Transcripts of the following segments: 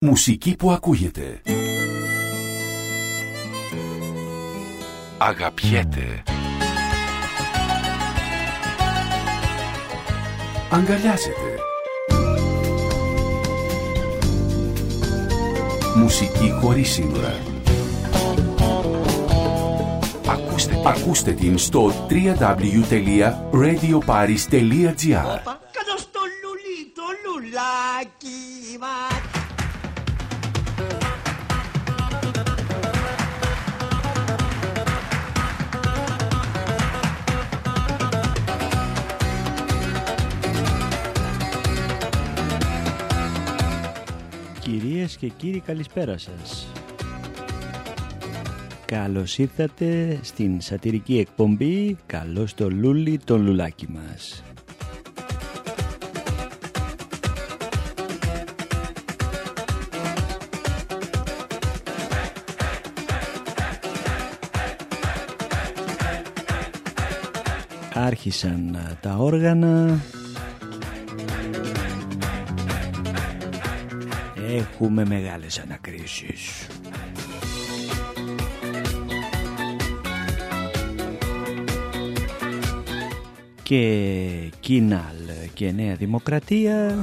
Μουσική που ακούγεται. Αγαπιέται. Αγκαλιάζεται. Μουσική χωρίς σύνορα. Ακούστε, ακούστε την στο www.radioparis.gr Κάτω στο λουλί, το λουλάκι μας. Κυρίες και κύριοι καλησπέρα σας. Καλώς ήρθατε στην σατυρική εκπομπή «Καλώς το λούλι τον λουλάκι μας». Άρχισαν τα όργανα Έχουμε μεγάλες ανακρίσεις. Και Κίναλ και Νέα Δημοκρατία.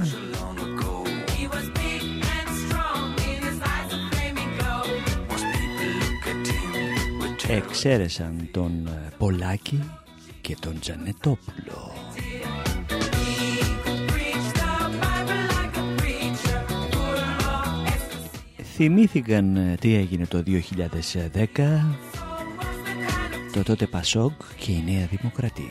Εξαίρεσαν τον Πολάκη και τον Τζανετόπουλο Θυμήθηκαν ε, τι έγινε το 2010 το τότε Πασόκ και η Νέα Δημοκρατία.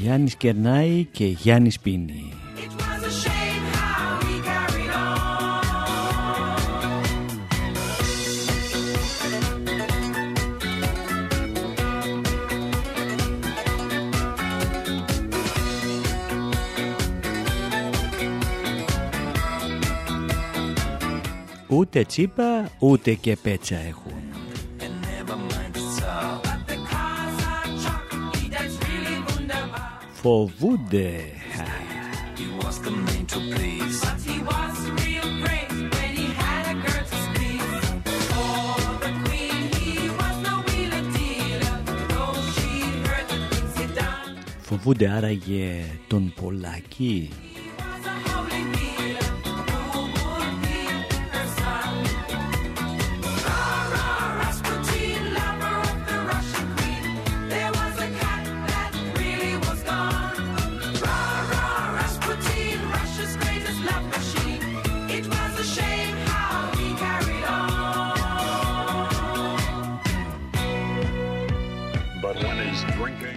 Γιάννης Κερνάη και Γιάννης Πίνη. Ούτε τσίπα ούτε και πέτσα έχουν. Φοβούνται. Φοβούνται άραγε τον Πολάκη.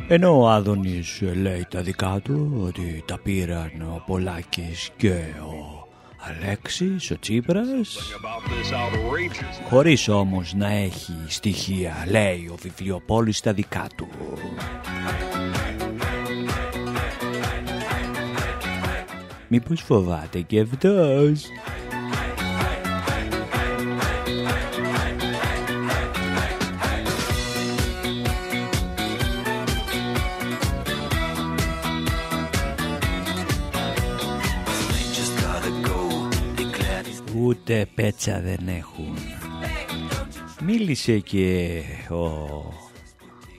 Ενώ ο Άδωνης λέει τα δικά του ότι τα πήραν ο Πολάκης και ο Αλέξης, ο Τσίπρας χωρίς όμως να έχει στοιχεία λέει ο Βιβλιοπόλης τα δικά του. Μήπως φοβάται και αυτός; Ούτε πέτσα δεν έχουν. Μίλησε και ο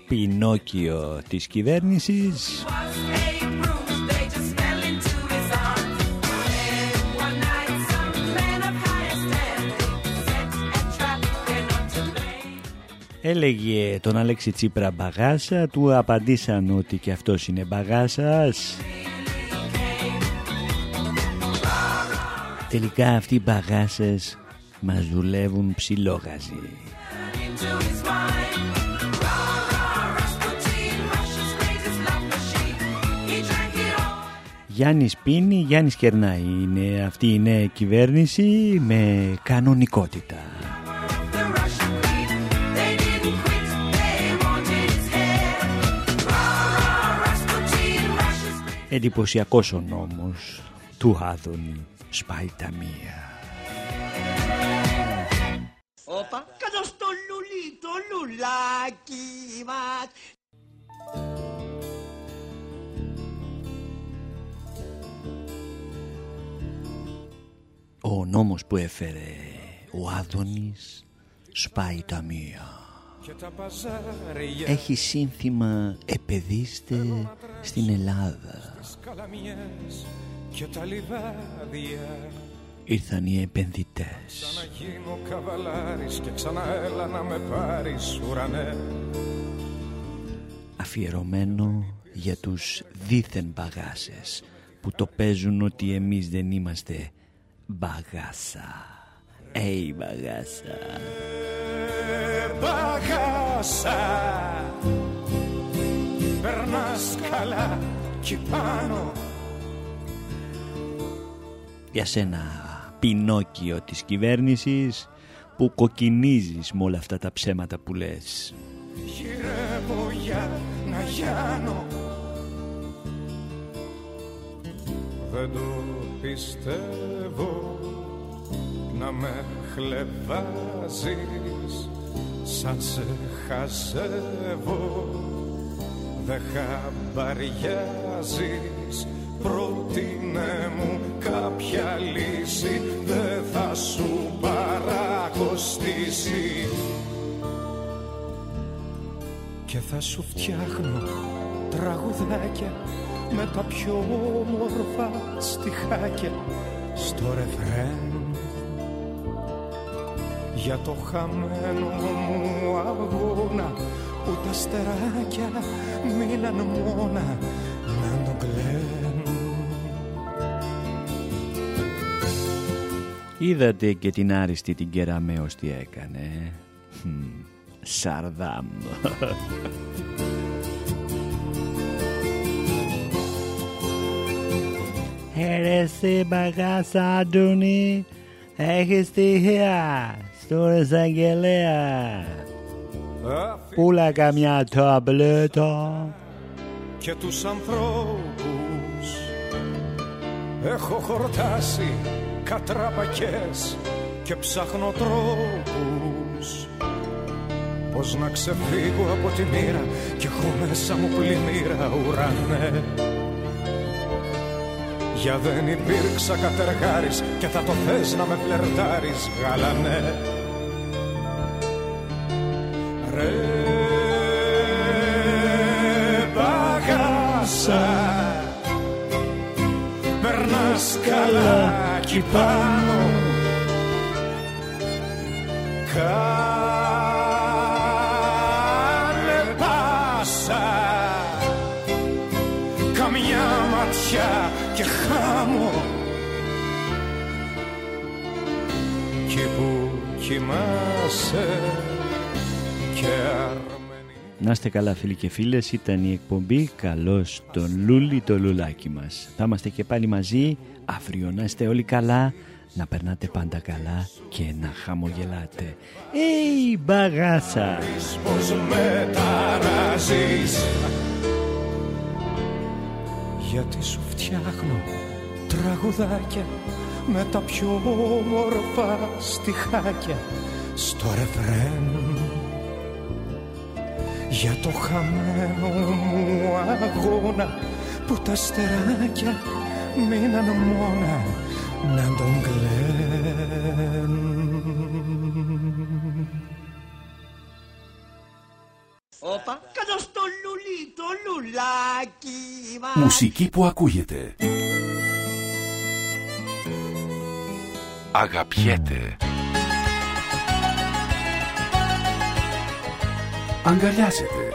Πινόκιο της κυβέρνησης Έλεγε τον Αλέξη Τσίπρα μπαγάσα, του απαντήσαν ότι και αυτός είναι μπαγάσας Τελικά αυτοί οι μπαγάσες μας δουλεύουν ψηλόγαζοι. Γιάννης πίνει, Γιάννης κερνάει. Είναι αυτή η νέα κυβέρνηση με κανονικότητα. Εντυπωσιακός ο νόμος του Άδωνη σπάει τα μία. Όπα, κάτω στο λουλί, λουλί, το λουλάκι μας. Ο νόμος που έφερε ο Άδωνης σπάει τα μία. Έχει σύνθημα «Επαιδείστε στην Ελλάδα». Και τα Ήρθαν οι επενδυτές. Ξαναγίνω καβαλάρης και ξαναέλα να με πάρεις ουρανέ. Αφιερωμένο για τους δίθεν μπαγάσες που το παίζουν ότι εμείς δεν είμαστε μπαγάσα. Ει μπαγάσα. μπαγάσα Περνάς καλά κι πάνω Για σένα πινόκιο της κυβέρνησης που κοκκινίζεις με όλα αυτά τα ψέματα που λες. Γυρεύω για να γιάνω. Δεν το πιστεύω να με χλεβάζεις. Σαν σε χαζεύω δεν χαμπαριάζεις πρότεινε μου κάποια λύση δεν θα σου παρακοστήσει. Και θα σου φτιάχνω τραγουδάκια με τα πιο όμορφα στιχάκια στο ρεφρέν. Για το χαμένο μου αγώνα που τα στεράκια μείναν μόνα Είδατε και την άριστη την Κεραμέως τι έκανε. Σαρδάμ. Έρεση μπαγάσα Αντούνι, έχεις στοιχεία στον εισαγγελέα. Πούλα καμιά ταμπλέτα. Και τους ανθρώπους έχω χορτάσει κατραπακές και ψάχνω τρόπους Πώς να ξεφύγω από τη μοίρα και έχω μέσα μου πλημμύρα ουρανέ. Για δεν υπήρξα κατεργάρης και θα το θες να με φλερτάρεις γαλανέ. Ρε εκεί πάνω. Κάνε πάσα. Καμιά ματιά και χάμω. Κι που κοιμάσαι και να είστε καλά φίλοι και φίλες, ήταν η εκπομπή «Καλώς τον Λούλι το λουλάκι μας». Θα είμαστε και πάλι μαζί αύριο να είστε όλοι καλά, να περνάτε πάντα καλά και να χαμογελάτε. Ει, μπαγάσα! Πως Γιατί σου φτιάχνω τραγουδάκια με τα πιο όμορφα στιχάκια στο ρεφρέν για το χαμένο μου αγώνα που τα στεράκια μείναν μόνα να τον κλαίνουν. Όπα, κάτω στο λουλί, το λουλάκι μας. Μουσική που ακούγεται. Αγαπιέται. Αγκαλιάζεται.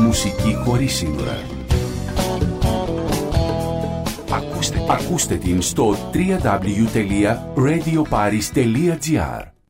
Μουσική χωρίς σύνορα. Ακούστε, ακούστε την στο www.radioparis.gr